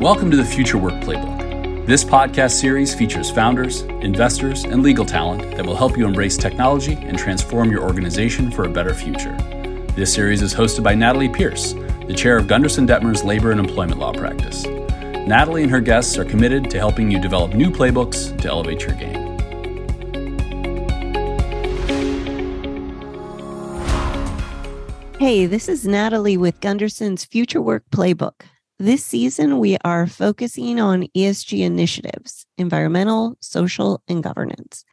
Welcome to the Future Work Playbook. This podcast series features founders, investors, and legal talent that will help you embrace technology and transform your organization for a better future. This series is hosted by Natalie Pierce, the chair of Gunderson Dettmer's Labor and Employment Law Practice. Natalie and her guests are committed to helping you develop new playbooks to elevate your game. Hey, this is Natalie with Gunderson's Future Work Playbook. This season, we are focusing on ESG initiatives, environmental, social, and governance.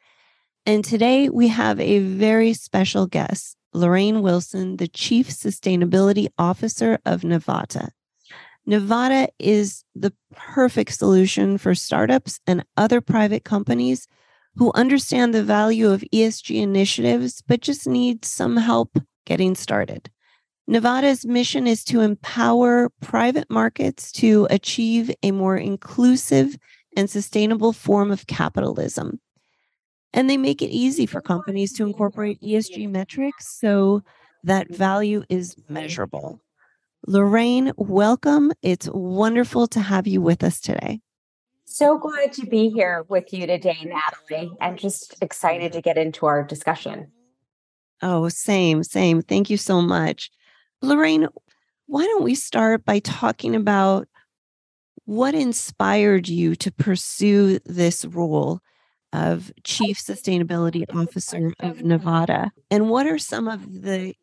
And today we have a very special guest, Lorraine Wilson, the Chief Sustainability Officer of Novata. Novata is the perfect solution for startups and other private companies who understand the value of ESG initiatives, but just need some help getting started. Novata's mission is to empower private markets to achieve a more inclusive and sustainable form of capitalism. And they make it easy for companies to incorporate ESG metrics so that value is measurable. Lorraine, welcome. It's wonderful to have you with us today. So glad to be here with you today, Natalie, and just excited to get into our discussion. Oh, same, same. Thank you so much. Lorraine, why don't we start by talking about what inspired you to pursue this role of Chief Sustainability Officer of Novata? And what are some of the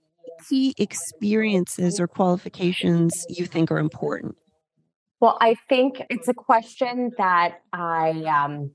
key experiences or qualifications you think are important? Well, I think it's a question that I um,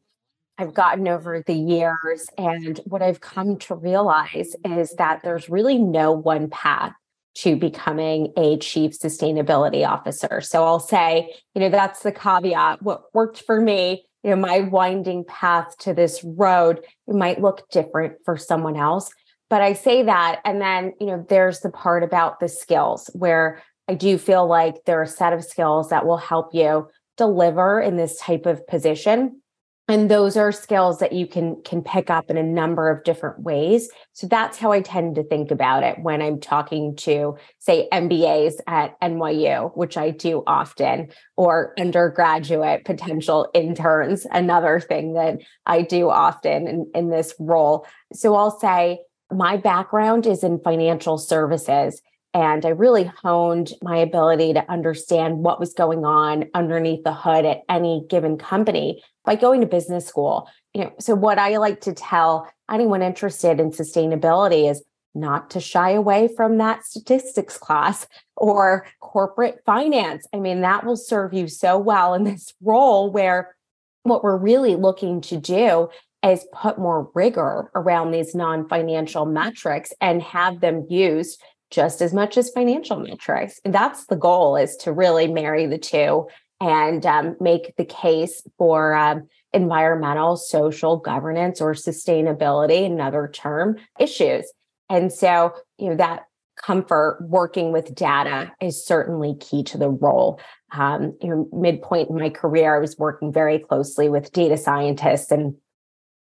I've gotten over the years, and what I've come to realize is that there's really no one path to becoming a chief sustainability officer. So I'll say, you know, that's the caveat. What worked for me, you know, my winding path to this road, it might look different for someone else. But I say that. And then, you know, there's the part about the skills where I do feel like there are a set of skills that will help you deliver in this type of position and those are skills that you can can pick up in a number of different ways. So that's how i tend to think about it when i'm talking to say mbas at nyu which i do often or undergraduate potential interns another thing that i do often in, in this role. So i'll say my background is in financial services and I really honed my ability to understand what was going on underneath the hood at any given company by going to business school. You know, so what I like to tell anyone interested in sustainability is not to shy away from that statistics class or corporate finance. I mean, that will serve you so well in this role where what we're really looking to do is put more rigor around these non financial metrics and have them used just as much as financial metrics. And that's the goal is to really marry the two and um, make the case for um, environmental, social governance, or sustainability, another term, issues. And so, you know, that comfort working with data is certainly key to the role. Um, you know, midpoint in my career, I was working very closely with data scientists and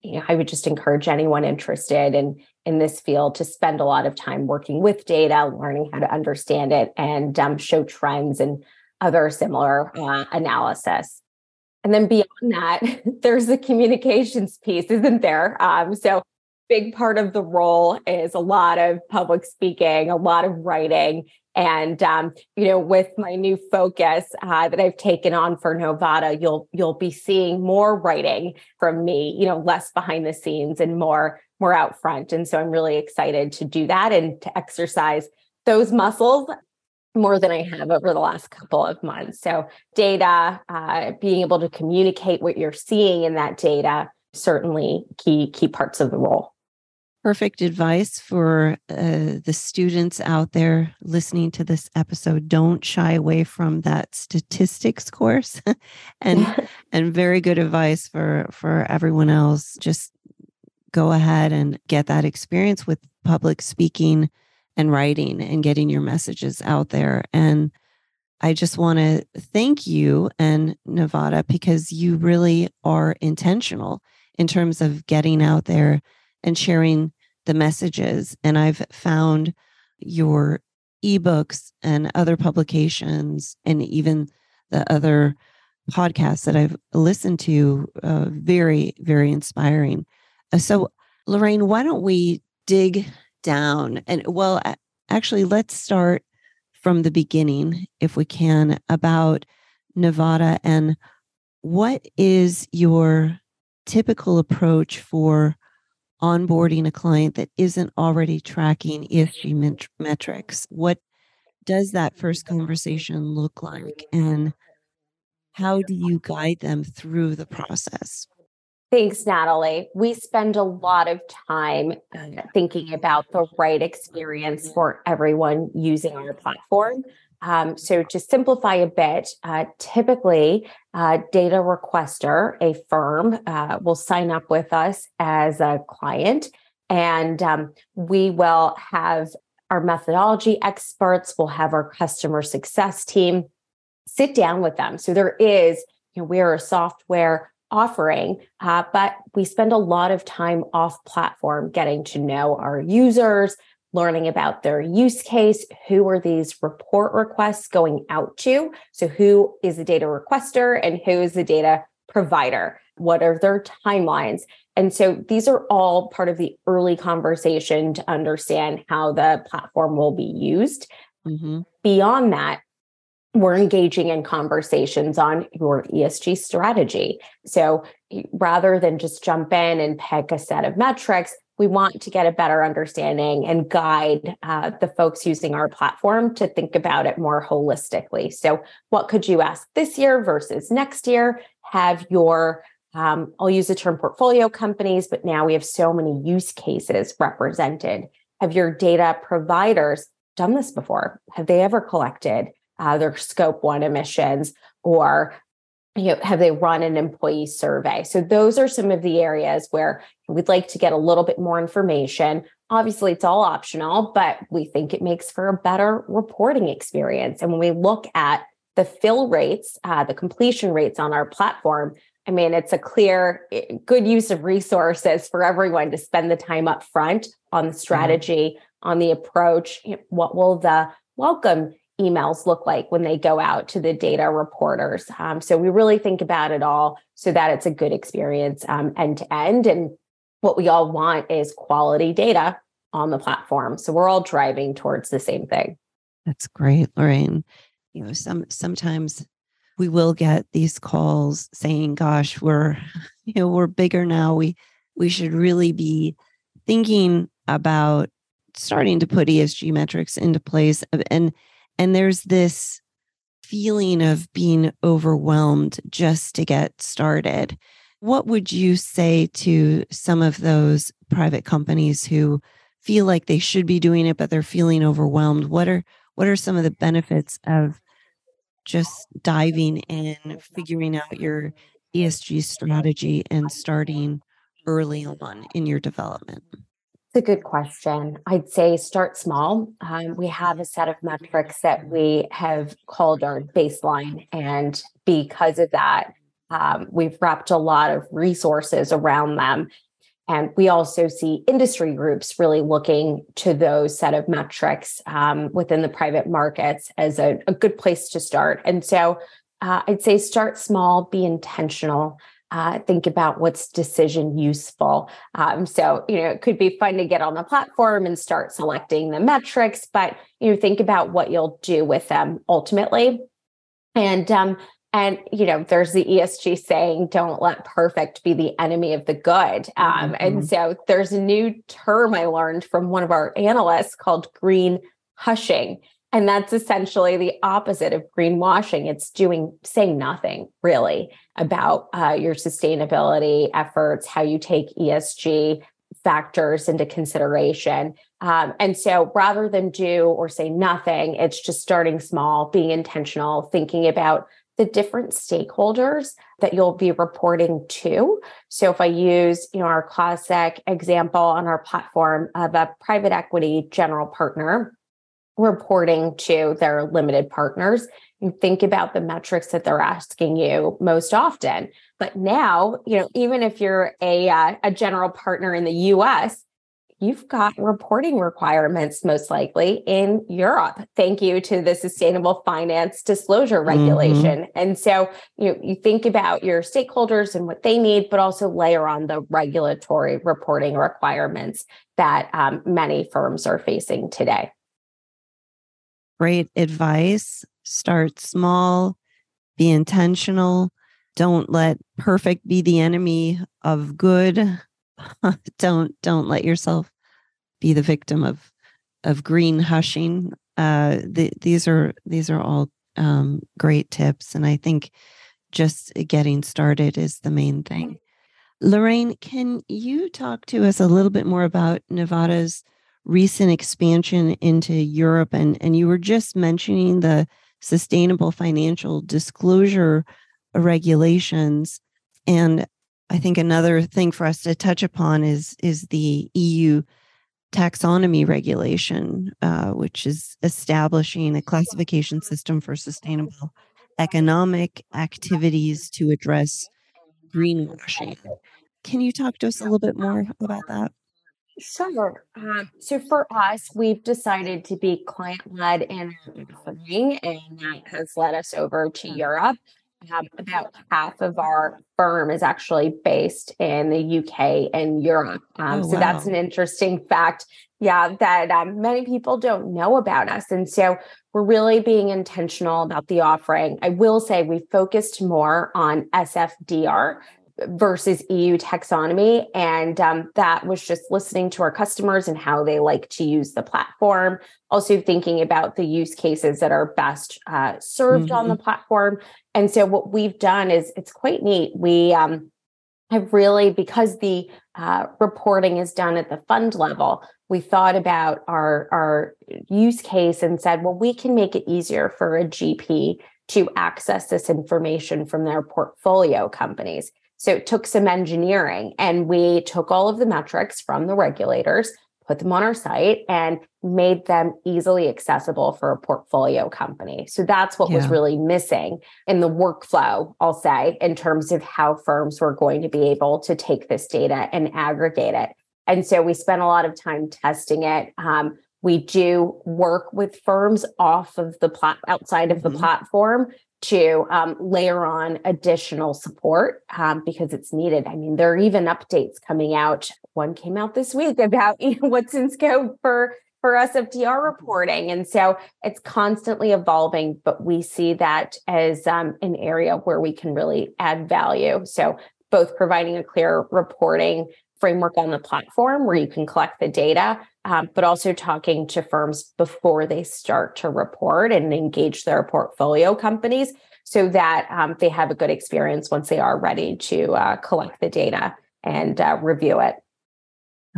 you know, I would just encourage anyone interested in in this field to spend a lot of time working with data, learning how to understand it, and um, show trends and other similar uh, analysis. And then beyond that, there's the communications piece, isn't there? Um, so, big part of the role is a lot of public speaking, a lot of writing, and um, you know, with my new focus uh, that I've taken on for Novata, you'll you'll be seeing more writing from me. You know, less behind the scenes and more more out front. And so I'm really excited to do that and to exercise those muscles more than I have over the last couple of months. So, data, uh, being able to communicate what you're seeing in that data, certainly key key parts of the role. Perfect advice for uh, the students out there listening to this episode. Don't shy away from that statistics course, and and very good advice for for everyone else. Just go ahead and get that experience with public speaking and writing and getting your messages out there. And I just want to thank you and Novata because you really are intentional in terms of getting out there and sharing the messages. And I've found your ebooks and other publications and even the other podcasts that I've listened to, uh, very, very inspiring. Uh, so, Lorraine, why don't we dig down? And well, actually, let's start from the beginning, if we can, about Novata and what is your typical approach for onboarding a client that isn't already tracking ESG met- metrics? What does that first conversation look like? And how do you guide them through the process? Thanks, Natalie. We spend a lot of time thinking about the right experience for everyone using our platform. Um, so, to simplify a bit, uh, typically, data requester, a firm, uh, will sign up with us as a client, and um, we will have our methodology experts, we'll have our customer success team sit down with them. So, there is, you know, we're a software offering, uh, but we spend a lot of time off platform getting to know our users, learning about their use case. Who are these report requests going out to? So, who is the data requester and who is the data provider? What are their timelines? And so, these are all part of the early conversation to understand how the platform will be used. Mm-hmm. Beyond that, we're engaging in conversations on your ESG strategy. So rather than just jump in and pick a set of metrics, we want to get a better understanding and guide uh, the folks using our platform to think about it more holistically. So, what could you ask this year versus next year? Have your um, I'll use the term portfolio companies, but now we have so many use cases represented. Have your data providers done this before? Have they ever collected uh, their scope one emissions or you know, have they run an employee survey? So those are some of the areas where we'd like to get a little bit more information. Obviously, it's all optional, but we think it makes for a better reporting experience. And when we look at the fill rates, uh, the completion rates on our platform, I mean, it's a clear, eh, good use of resources for everyone to spend the time up front on the mm-hmm. strategy, mm-hmm. on the approach. What will the welcome emails look like when they go out to the data reporters. Um, so we really think about it all so that it's a good experience um, end to end. And what we all want is quality data on the platform. So we're all driving towards the same thing. That's great, Lorraine. You know, some sometimes we will get these calls saying, "Gosh, we're you know we're bigger now. We we should really be thinking about starting to put ESG metrics into place." And and there's this feeling of being overwhelmed just to get started. What would you say to some of those private companies who feel like they should be doing it but they're feeling overwhelmed? What are what are some of the benefits of just diving in, figuring out your ESG strategy and starting early on in your development? It's a good question. I'd say start small. Um, we have a set of metrics that we have called our baseline. And because of that, um, we've wrapped a lot of resources around them. And we also see industry groups really looking to those set of metrics um, within the private markets as a, a, good place to start. And so uh, I'd say start small, be intentional uh, think about what's decision useful. Um, so, you know, it could be fun to get on the platform and start selecting the metrics, but you know, think about what you'll do with them ultimately. And um, and you know, there's the ESG saying, "Don't let perfect be the enemy of the good." Um, mm-hmm. And so, there's a new term I learned from one of our analysts called green hushing. And that's essentially the opposite of greenwashing. It's doing, saying nothing really about uh, your sustainability efforts, how you take ESG factors into consideration. Um, and so rather than do or say nothing, it's just starting small, being intentional, thinking about the different stakeholders that you'll be reporting to. So if I use, you know, our classic example on our platform of a private equity general partner reporting to their limited partners you think about the metrics that they're asking you most often but now you know even if you're a uh, a general partner in the US you've got reporting requirements most likely in Europe. Thank you to the sustainable finance disclosure mm-hmm. regulation. Mm-hmm. And so you know, you think about your stakeholders and what they need, but also layer on the regulatory reporting requirements that um, many firms are facing today. Great advice. Start small, be intentional. Don't let perfect be the enemy of good don't don't let yourself be the victim of of green hushing. Uh, the, these are these are all um, great tips, and I think just getting started is the main thing. Lorraine, can you talk to us a little bit more about Novata's recent expansion into Europe? And, and you were just mentioning the sustainable financial disclosure regulations. And I think another thing for us to touch upon is is the EU taxonomy regulation, uh, which is establishing a classification system for sustainable economic activities to address greenwashing. Can you talk to us a little bit more about that? Sure. Um, so for us, we've decided to be client led in our offering, and that has led us over to Europe um, about half of our firm is actually based in the UK and Europe. Um, oh, so wow. that's an interesting fact. Yeah, that um, many people don't know about us. And so we're really being intentional about the offering. I will say we focused more on SFDR versus EU taxonomy. And um, that was just listening to our customers and how they like to use the platform. Also, thinking about the use cases that are best uh, served mm-hmm. on the mm-hmm. platform. And so, what we've done is it's quite neat. We um, have really, because the uh, reporting is done at the fund level, we thought about our, our use case and said, well, we can make it easier for a GP to access this information from their portfolio companies. So it took some engineering and we took all of the metrics from the regulators, put them on our site and made them easily accessible for a portfolio company. So that's what yeah. was really missing in the workflow, I'll say, in terms of how firms were going to be able to take this data and aggregate it. And so we spent a lot of time testing it. Um, we do work with firms off of the plat outside of the mm-hmm. platform to um, layer on additional support um, because it's needed. I mean, there are even updates coming out. One came out this week about you know, what's in scope for for SFDR reporting, and so it's constantly evolving. But we see that as um, an area where we can really add value. So both providing a clear reporting framework on the platform where you can collect the data, um, but also talking to firms before they start to report and engage their portfolio companies so that um, they have a good experience once they are ready to uh, collect the data and uh, review it.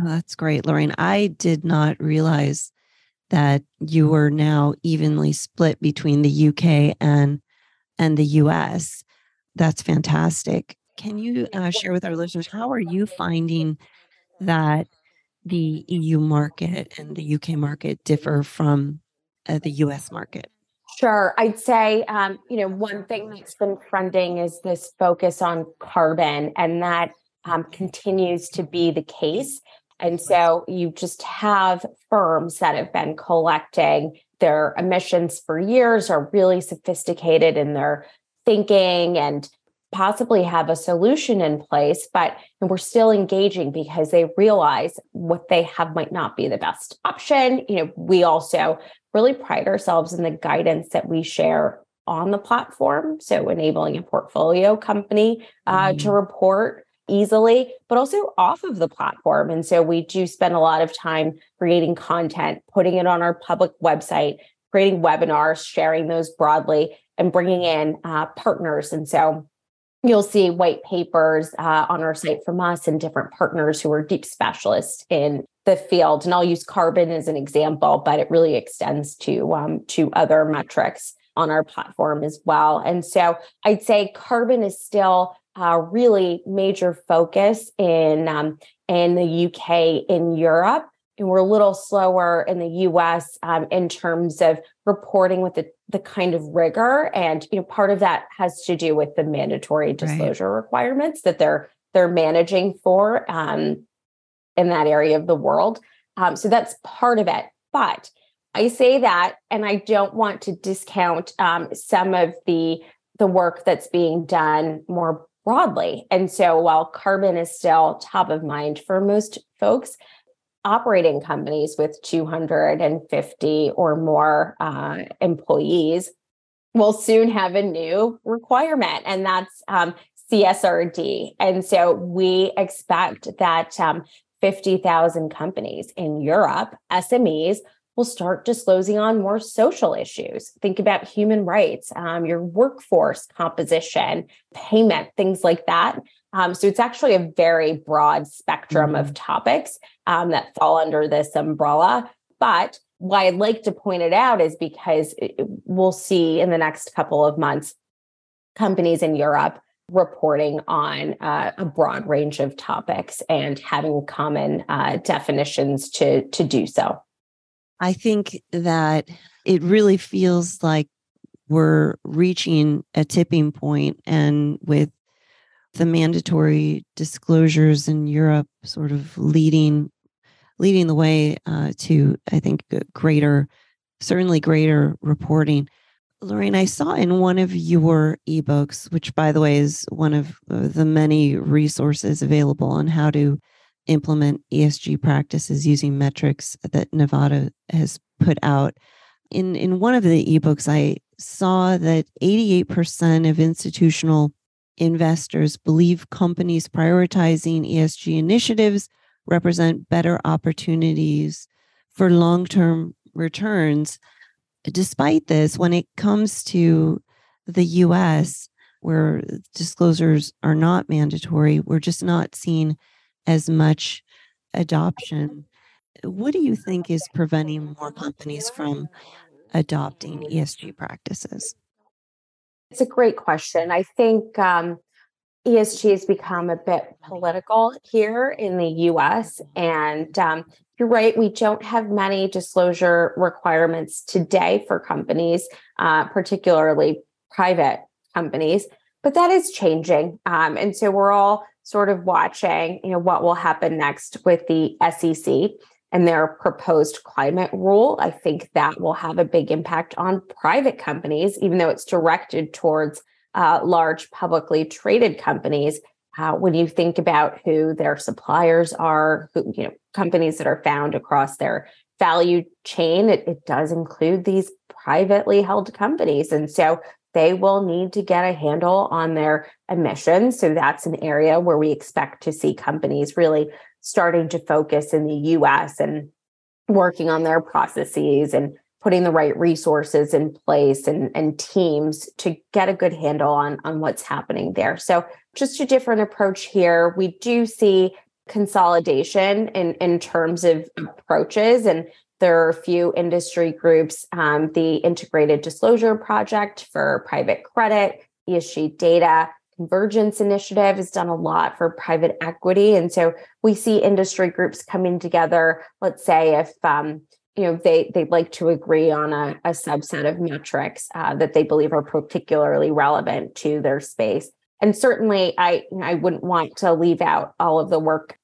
Oh, that's great, Lorraine. I did not realize that you were now evenly split between the UK and and the US. That's fantastic. Can you uh, share with our listeners how are you finding that the EU market and the UK market differ from uh, the US market? Sure. I'd say, um, you know, one thing that's been trending is this focus on carbon, and that um, continues to be the case. And so you just have firms that have been collecting their emissions for years, are really sophisticated in their thinking and possibly have a solution in place, but and we're still engaging because they realize what they have might not be the best option. You know, we also really pride ourselves in the guidance that we share on the platform. So enabling a portfolio company uh, mm. to report easily, but also off of the platform. And so we do spend a lot of time creating content, putting it on our public website, creating webinars, sharing those broadly, and bringing in uh, partners. And so you'll see white papers uh, on our site from us and different partners who are deep specialists in the field. And I'll use carbon as an example, but it really extends to um, to other metrics on our platform as well. And so I'd say carbon is still a really major focus in um, in the UK, in Europe, and we're a little slower in the US um, in terms of reporting with the, the kind of rigor. And you know, part of that has to do with the mandatory disclosure right. requirements that they're they're managing for um, in that area of the world. Um, so that's part of it. But I say that, and I don't want to discount um, some of the the work that's being done more broadly. And so, while carbon is still top of mind for most folks, operating companies with 250 or more uh, employees will soon have a new requirement, and that's um, CSRD. And so, we expect that um, 50,000 companies in Europe, SMEs, will start disclosing on more social issues. Think about human rights, um, your workforce composition, payment, things like that. Um, so it's actually a very broad spectrum mm-hmm. of topics um, that fall under this umbrella. But why I'd like to point it out is because we'll see in the next couple of months companies in Europe reporting on uh, a broad range of topics and having common uh, definitions to to do so. I think that it really feels like we're reaching a tipping point and with the mandatory disclosures in Europe sort of leading leading the way uh, to I think greater certainly greater reporting Lorraine, I saw in one of your ebooks, which by the way is one of uh, the many resources available on how to implement ESG practices using metrics that Novata has put out. In in one of the ebooks I saw that 88% of institutional investors believe companies prioritizing ESG initiatives represent better opportunities for long-term returns despite this, when it comes to the US, where disclosures are not mandatory, we're just not seeing as much adoption. What do you think is preventing more companies from adopting ESG practices? It's a great question. I think um, ESG has become a bit political here in the US. And um, you're right, we don't have many disclosure requirements today for companies, uh, particularly private companies, but that is changing. Um, and so we're all sort of watching, you know, what will happen next with the SEC and their proposed climate rule. I think that will have a big impact on private companies, even though it's directed towards uh, large publicly traded companies. Uh, when you think about who their suppliers are, who, you know, companies that are found across their value chain, it, it does include these privately held companies. And so they will need to get a handle on their emissions. So that's an area where we expect to see companies really starting to focus in the US and working on their processes and putting the right resources in place and, and teams to get a good handle on, on what's happening there. So just a different approach here. We do see consolidation in, in terms of approaches and there are a few industry groups, um, the Integrated Disclosure Project for private credit, ESG data, Convergence Initiative has done a lot for private equity. And so we see industry groups coming together. Let's say if um, you know they they'd like to agree on a, a subset of metrics uh, that they believe are particularly relevant to their space and certainly i i wouldn't want to leave out all of the work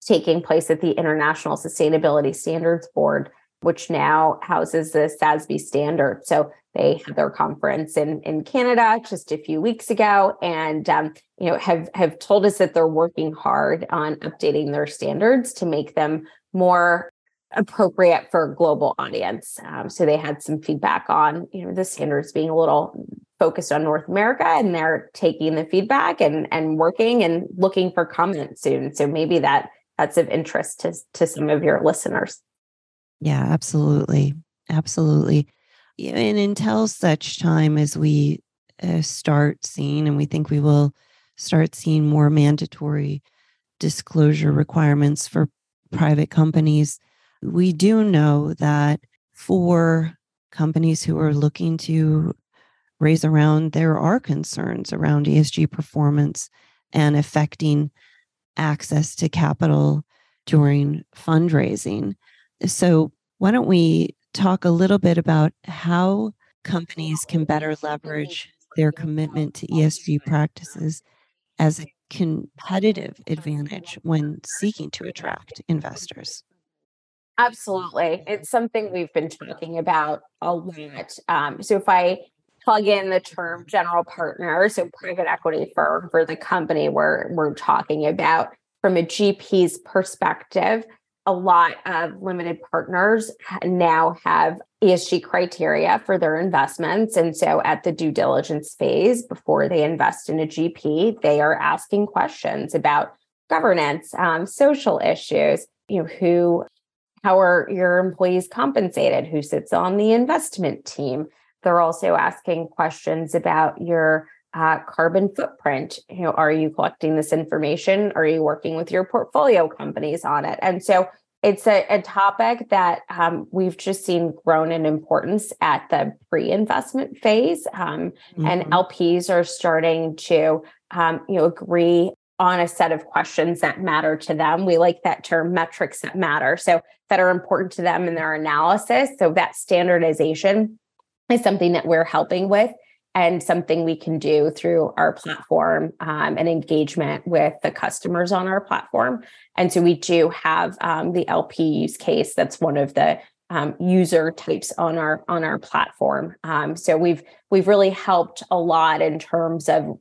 taking place at the international sustainability standards board which now houses the SASB standard. So they had their conference in, in Canada just a few weeks ago, and um, you know have have told us that they're working hard on updating their standards to make them more appropriate for a global audience. Um, so they had some feedback on, you know, the standards being a little focused on North America, and they're taking the feedback and and working and looking for comments soon. So maybe that that's of interest to to some of your listeners. Yeah, absolutely, absolutely. And until such time as we uh, start seeing, and we think we will start seeing more mandatory disclosure requirements for private companies we do know that for companies who are looking to raise around, there are concerns around ESG performance and affecting access to capital during fundraising. So, why don't we talk a little bit about how companies can better leverage their commitment to ESG practices as a competitive advantage when seeking to attract investors? Absolutely. It's something we've been talking about a lot. Um, so if I plug in the term general partner, so private equity firm for the company we're, we're talking about from a GP's perspective, a lot of limited partners now have ESG criteria for their investments. And so at the due diligence phase, before they invest in a GP, they are asking questions about governance, um, social issues, you know, who, how are your employees compensated? Who sits on the investment team? They're also asking questions about your uh, carbon footprint. You know, are you collecting this information? Are you working with your portfolio companies on it? And so it's a, a topic that um, we've just seen grown in importance at the pre-investment phase, um, mm-hmm. and LPs are starting to, um, you know, agree on a set of questions that matter to them. We like that term, metrics that matter, so that are important to them in their analysis. So that standardization is something that we're helping with and something we can do through our platform um, and engagement with the customers on our platform. And so we do have um, the LP use case. That's one of the um, user types on our on our platform. Um, so we've we've really helped a lot in terms of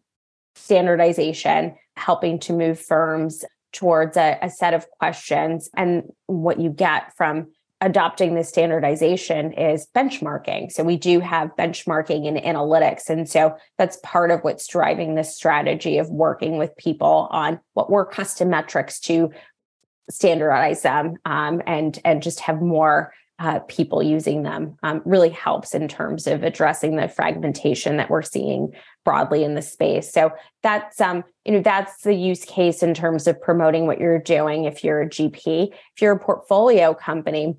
standardization, helping to move firms towards a, a set of questions and what you get from adopting this standardization is benchmarking. So we do have benchmarking and analytics. And so that's part of what's driving this strategy of working with people on what were custom metrics to standardize them um, and, and just have more uh, people using them um, really helps in terms of addressing the fragmentation that we're seeing broadly in the space. So that's um, you know that's the use case in terms of promoting what you're doing. If you're a GP, if you're a portfolio company,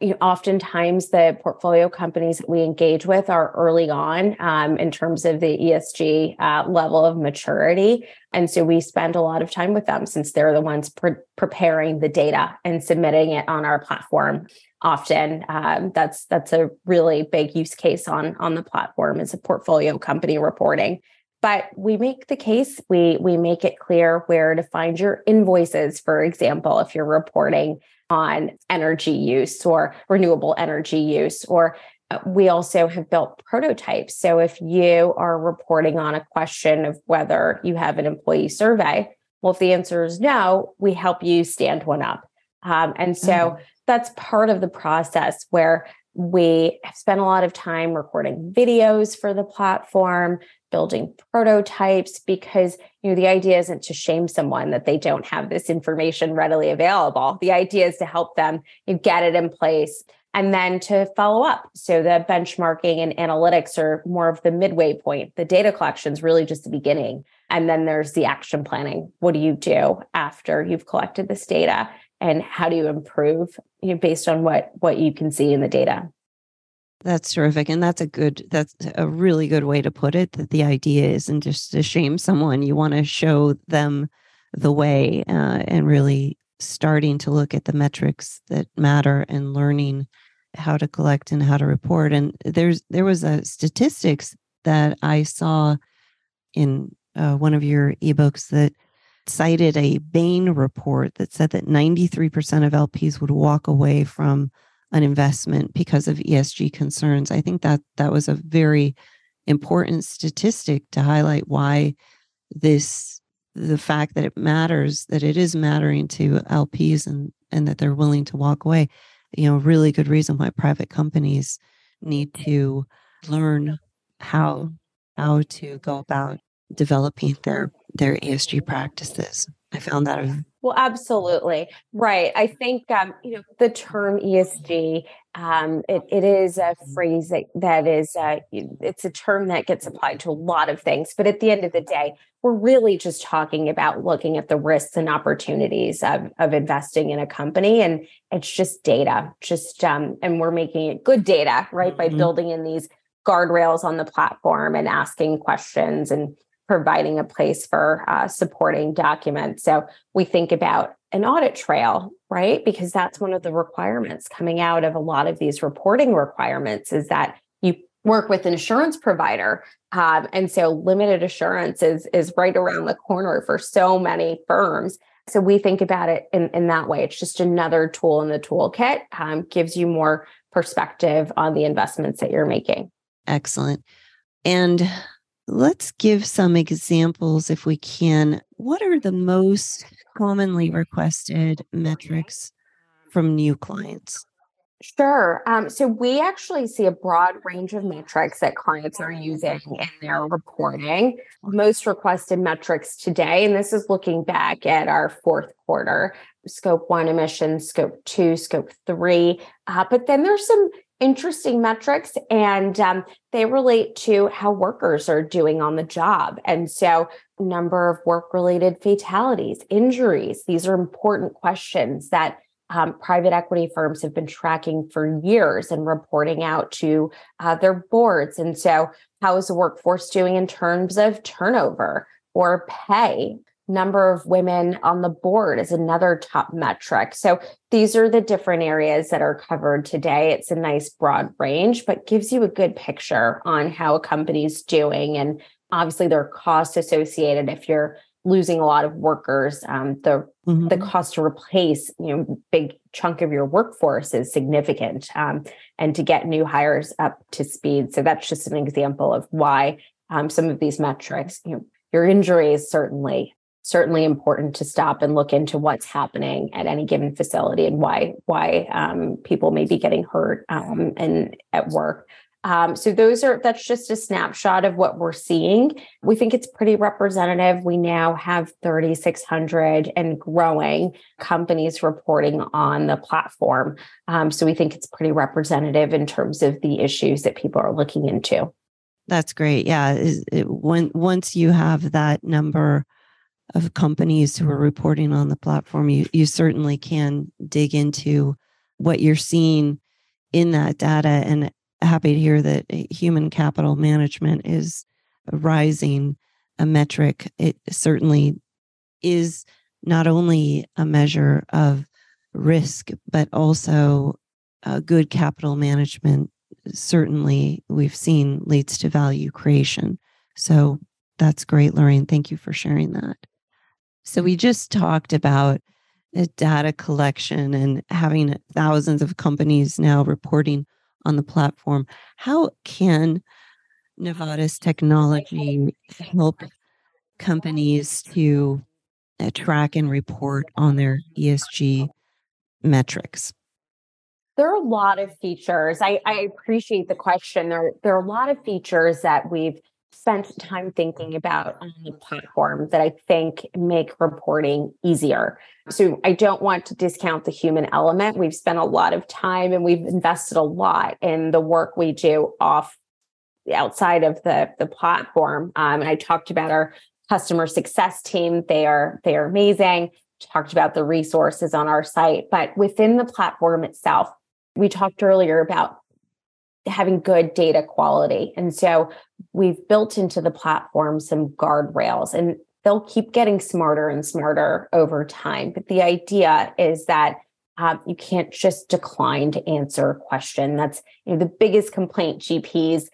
you know, oftentimes the portfolio companies that we engage with are early on um, in terms of the ESG uh, level of maturity. And so we spend a lot of time with them since they're the ones pre- preparing the data and submitting it on our platform. Often, um, that's that's a really big use case on on the platform is a portfolio company reporting. But we make the case, we we make it clear where to find your invoices, for example, if you're reporting on energy use or renewable energy use or uh, we also have built prototypes. So if you are reporting on a question of whether you have an employee survey, well, if the answer is no, we help you stand one up. Um, and so mm-hmm. that's part of the process where we have spent a lot of time recording videos for the platform, building prototypes, because you know the idea isn't to shame someone that they don't have this information readily available. The idea is to help them you get it in place and then to follow up. So the benchmarking and analytics are more of the midway point. The data collection is really just the beginning. And then there's the action planning. What do you do after you've collected this data? and how do you improve you know, based on what what you can see in the data that's terrific and that's a good that's a really good way to put it that the idea isn't just to shame someone you want to show them the way uh, and really starting to look at the metrics that matter and learning how to collect and how to report and there's there was a statistics that i saw in uh, one of your ebooks that cited a Bain report that said that 93% of LPs would walk away from an investment because of ESG concerns. I think that that was a very important statistic to highlight why this the fact that it matters that it is mattering to LPs and and that they're willing to walk away you know really good reason why private companies need to learn how how to go about developing their their ESG practices. I found that a well, absolutely right. I think um, you know the term ESG. Um, it, it is a phrase that, that is uh, it's a term that gets applied to a lot of things. But at the end of the day, we're really just talking about looking at the risks and opportunities of of investing in a company, and it's just data. Just um, and we're making it good data, right, by mm-hmm. building in these guardrails on the platform and asking questions and providing a place for uh, supporting documents. So we think about an audit trail, right? Because that's one of the requirements coming out of a lot of these reporting requirements is that you work with an insurance provider. Um, and so limited assurance is, is right around the corner for so many firms. So we think about it in, in that way. It's just another tool in the toolkit, um, gives you more perspective on the investments that you're making. Excellent. And let's give some examples if we can. What are the most commonly requested metrics from new clients? Sure. Um, so we actually see a broad range of metrics that clients are using in their reporting. Most requested metrics today, and this is looking back at our fourth quarter scope one emissions, scope two, scope three. Uh, but then there's some interesting metrics and um, they relate to how workers are doing on the job. And so, number of work related fatalities, injuries, these are important questions that um, private equity firms have been tracking for years and reporting out to uh, their boards. And so, how is the workforce doing in terms of turnover or pay? Number of women on the board is another top metric. So, these are the different areas that are covered today. It's a nice broad range, but gives you a good picture on how a company's doing. And obviously, there are costs associated if you're losing a lot of workers um, the mm-hmm. the cost to replace you know big chunk of your workforce is significant um, and to get new hires up to speed so that's just an example of why um, some of these metrics you know your injuries certainly certainly important to stop and look into what's happening at any given facility and why why um, people may be getting hurt um, and at work um, so those are that's just a snapshot of what we're seeing. We think it's pretty representative. We now have 3,600 and growing companies reporting on the platform. Um, so we think it's pretty representative in terms of the issues that people are looking into. That's great. Yeah, when once you have that number of companies who are reporting on the platform, you you certainly can dig into what you're seeing in that data and happy to hear that human capital management is rising a metric. It certainly is not only a measure of risk, but also uh, good capital management. Certainly, we've seen leads to value creation. So that's great, Lorraine. Thank you for sharing that. So we just talked about data collection and having thousands of companies now reporting on the platform. How can Novata's technology help companies to track and report on their ESG metrics? There are a lot of features. I, I appreciate the question. There, there are a lot of features that we've spent time thinking about on the platform that I think make reporting easier. So I don't want to discount the human element. We've spent a lot of time and we've invested a lot in the work we do off the outside of the, the platform. Um, and I talked about our customer success team. They are they are amazing. Talked about the resources on our site, but within the platform itself, we talked earlier about having good data quality. And so we've built into the platform some guardrails and they'll keep getting smarter and smarter over time. But the idea is that uh, you can't just decline to answer a question. That's you know, the biggest complaint GPs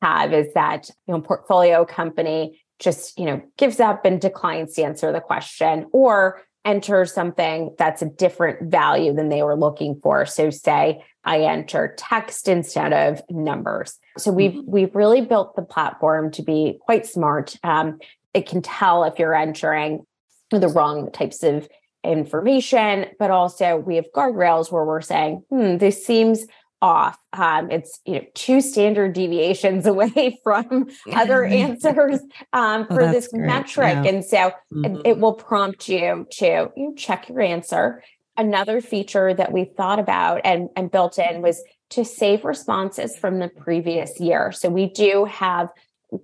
have is that you know portfolio company just you know gives up and declines to answer the question or enter something that's a different value than they were looking for. So say I enter text instead of numbers. So we've mm-hmm. we've really built the platform to be quite smart. Um, it can tell if you're entering the wrong types of information, but also we have guardrails where we're saying, hmm, this seems off. Um, it's you know two standard deviations away from other answers um, oh, for oh, this great. metric, yeah. and so mm-hmm. it, it, will prompt you to you check your answer. Another feature that we thought about and, and built in was to save responses from the previous year. So we do have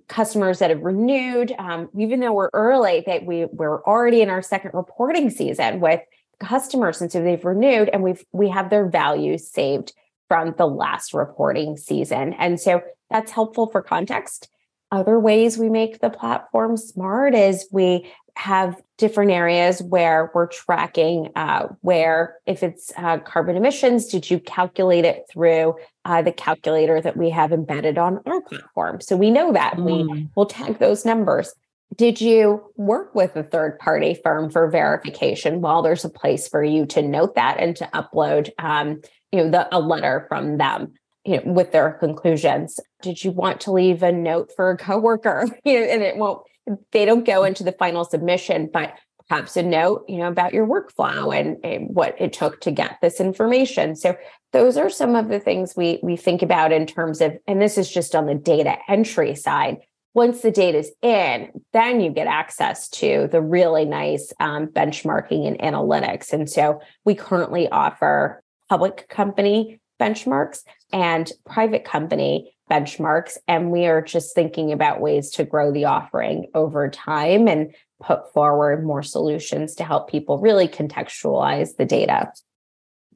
customers that have renewed, um, even though we're early, that we we're already in our second reporting season with customers, and so they've renewed, and we've we have their values saved from the last reporting season. And so that's helpful for context. Other ways we make the platform smart is we have different areas where we're tracking uh, where if it's uh, carbon emissions did you calculate it through uh, the calculator that we have embedded on our platform so we know that mm. we will tag those numbers did you work with a third party firm for verification? Well, there's a place for you to note that and to upload, um, you know, the, a letter from them, you know, with their conclusions. Did you want to leave a note for a coworker? You know, and it won't. They don't go into the final submission, but perhaps a note, you know, about your workflow and, and what it took to get this information. So those are some of the things we we think about in terms of, and this is just on the data entry side once the data is in, then you get access to the really nice um, benchmarking and analytics. And so we currently offer public company benchmarks and private company benchmarks. And we are just thinking about ways to grow the offering over time and put forward more solutions to help people really contextualize the data.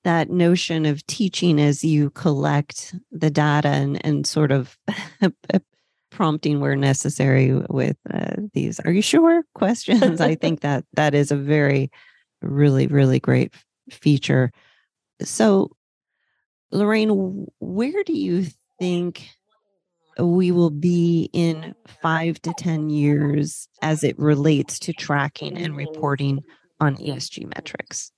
That notion of teaching as you collect the data and, and sort of prompting where necessary with uh, these. Are you sure? Questions? I think that that is a very really really great feature so lorraine where do you think we will be in five to ten years as it relates to tracking and reporting on esg metrics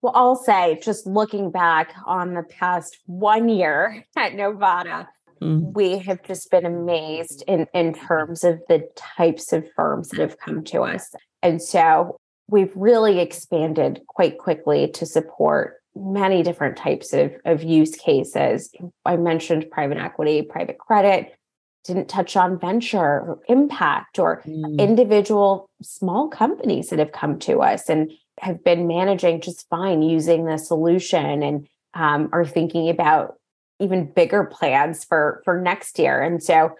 well i'll say just looking back on the past one year at novata Mm-hmm. We have just been amazed in, in terms of the types of firms that have come to us. And so we've really expanded quite quickly to support many different types of, of use cases. I mentioned private equity, private credit, didn't touch on venture or impact or mm. individual small companies that have come to us and have been managing just fine using the solution and um, are thinking about even bigger plans for for next year and so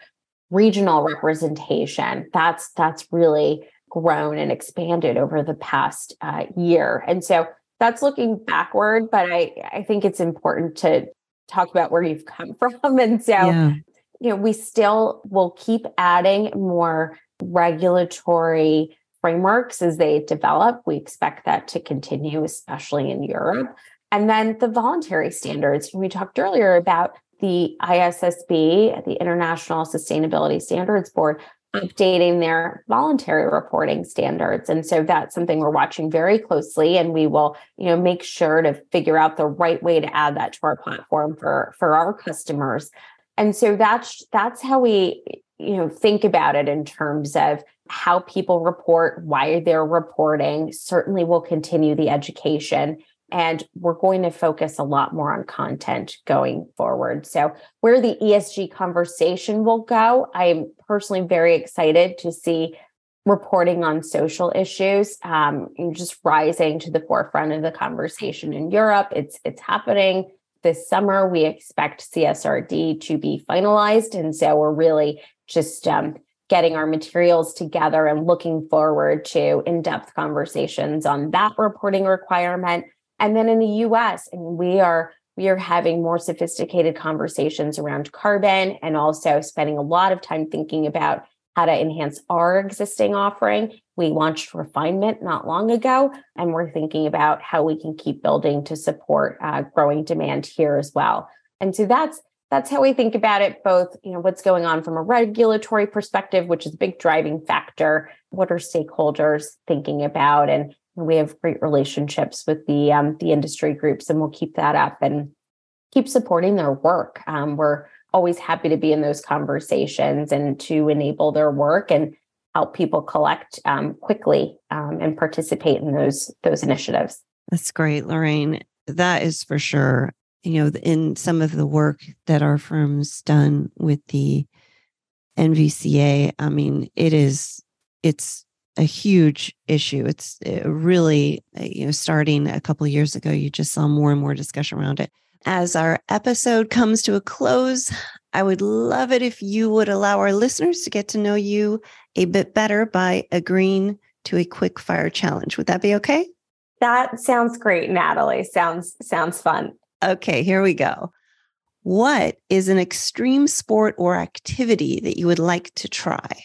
regional representation that's that's really grown and expanded over the past uh, year and so that's looking backward but i i think it's important to talk about where you've come from and so yeah. you know we still will keep adding more regulatory frameworks as they develop we expect that to continue especially in europe and then the voluntary standards. We talked earlier about the ISSB, the International Sustainability Standards Board, updating their voluntary reporting standards. And so that's something we're watching very closely and we will, you know, make sure to figure out the right way to add that to our platform for for our customers. And so that's that's how we, you know, think about it in terms of how people report, why they're reporting. Certainly we'll continue the education and we're going to focus a lot more on content going forward. So, where the ESG conversation will go, I'm personally very excited to see reporting on social issues um, just rising to the forefront of the conversation in Europe. It's it's happening this summer. We expect CSRD to be finalized, and so we're really just um, getting our materials together and looking forward to in-depth conversations on that reporting requirement and then in the US, and we are we are having more sophisticated conversations around carbon and also spending a lot of time thinking about how to enhance our existing offering. We launched refinement not long ago, and we're thinking about how we can keep building to support uh, growing demand here as well. And so that's that's how we think about it both you know what's going on from a regulatory perspective which is a big driving factor what are stakeholders thinking about and we have great relationships with the um, the industry groups, and we'll keep that up and keep supporting their work. Um, we're always happy to be in those conversations and to enable their work and help people collect um, quickly um, and participate in those those initiatives. That's great, Lorraine. That is for sure. You know, in some of the work that our firm's done with the NVCA, I mean, it is it's a huge issue. It's uh, really, uh, you know, starting a couple of years ago, you just saw more and more discussion around it. As our episode comes to a close, I would love it if you would allow our listeners to get to know you a bit better by agreeing to a quick fire challenge. Would that be okay? That sounds great, Natalie. Sounds sounds fun. Okay, here we go. What is an extreme sport or activity that you would like to try?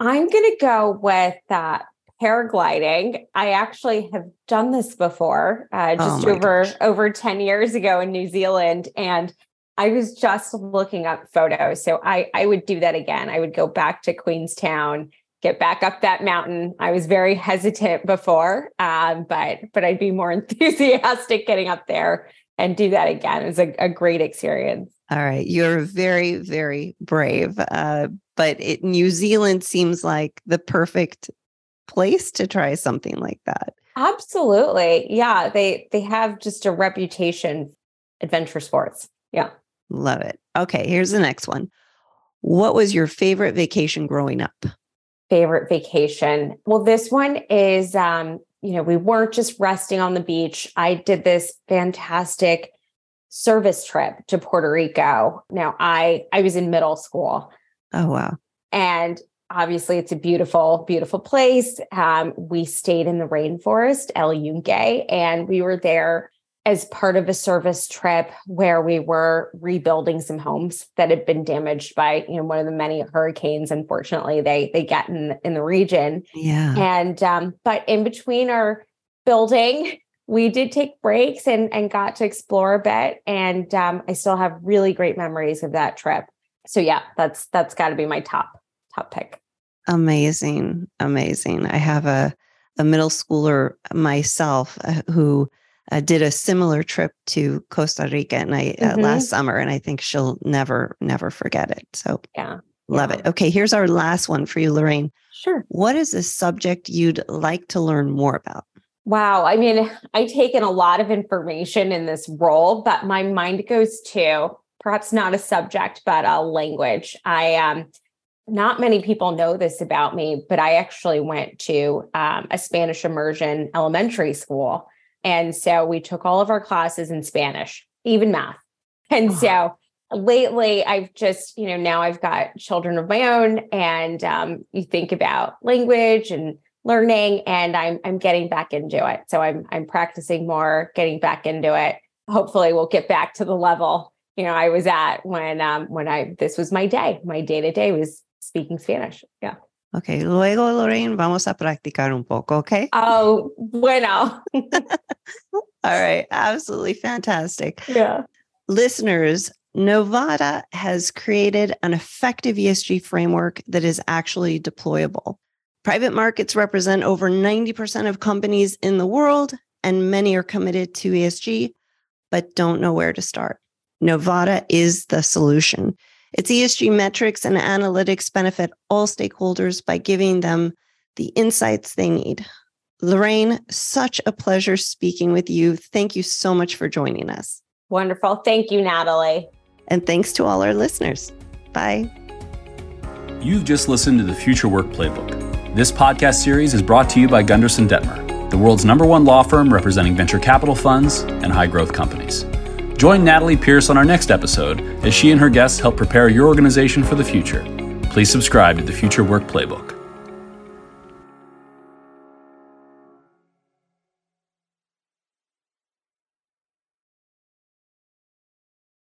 I'm going to go with uh, paragliding. I actually have done this before, uh, oh just oh over gosh. over ten years ago in New Zealand, and I was just looking up photos. So I, I would do that again. I would go back to Queenstown, get back up that mountain. I was very hesitant before, um, but but I'd be more enthusiastic getting up there and do that again. It was a, a great experience. All right. You're very, very brave. Uh, but it, New Zealand seems like the perfect place to try something like that. Absolutely. Yeah. They they have just a reputation adventure sports. Yeah. Love it. Okay, here's the next one. What was your favorite vacation growing up? Favorite vacation. Well, this one is um, you know, we weren't just resting on the beach. I did this fantastic service trip to Puerto Rico. Now, I I was in middle school. Oh wow. And obviously it's a beautiful beautiful place. Um, we stayed in the rainforest, El Yunque, and we were there as part of a service trip where we were rebuilding some homes that had been damaged by you know one of the many hurricanes unfortunately they they get in in the region yeah and um but in between our building we did take breaks and and got to explore a bit and um i still have really great memories of that trip so yeah that's that's got to be my top top pick amazing amazing i have a a middle schooler myself uh, who uh, did a similar trip to Costa Rica and I uh, mm-hmm. last summer, and I think she'll never, never forget it. So yeah, love yeah. it. Okay, here's our last one for you, Lorraine. Sure. What is a subject you'd like to learn more about? Wow. I mean, I take in a lot of information in this role, but my mind goes to perhaps not a subject, but a language. I um not many people know this about me, but I actually went to um, a Spanish immersion elementary school. And so we took all of our classes in Spanish, even math. And so lately I've just, you know, now I've got children of my own and um, you think about language and learning and I'm I'm getting back into it. So I'm I'm practicing more, getting back into it. Hopefully we'll get back to the level, you know, I was at when um when I this was my day. My day to day was speaking Spanish. Yeah. Ok, luego Lorraine, vamos a practicar un poco, okay? Oh, bueno. All right, absolutely fantastic. Yeah. Listeners, Novata has created an effective ESG framework that is actually deployable. Private markets represent over 90% of companies in the world, and many are committed to ESG, but don't know where to start. Novata is the solution. Its ESG metrics and analytics benefit all stakeholders by giving them the insights they need. Lorraine, such a pleasure speaking with you. Thank you so much for joining us. Wonderful. Thank you, Natalie. And thanks to all our listeners. Bye. You've just listened to the Future Work Playbook. This podcast series is brought to you by Gunderson Dettmer, the world's number one law firm representing venture capital funds and high growth companies. Join Natalie Pierce on our next episode as she and her guests help prepare your organization for the future. Please subscribe to the Future Work Playbook.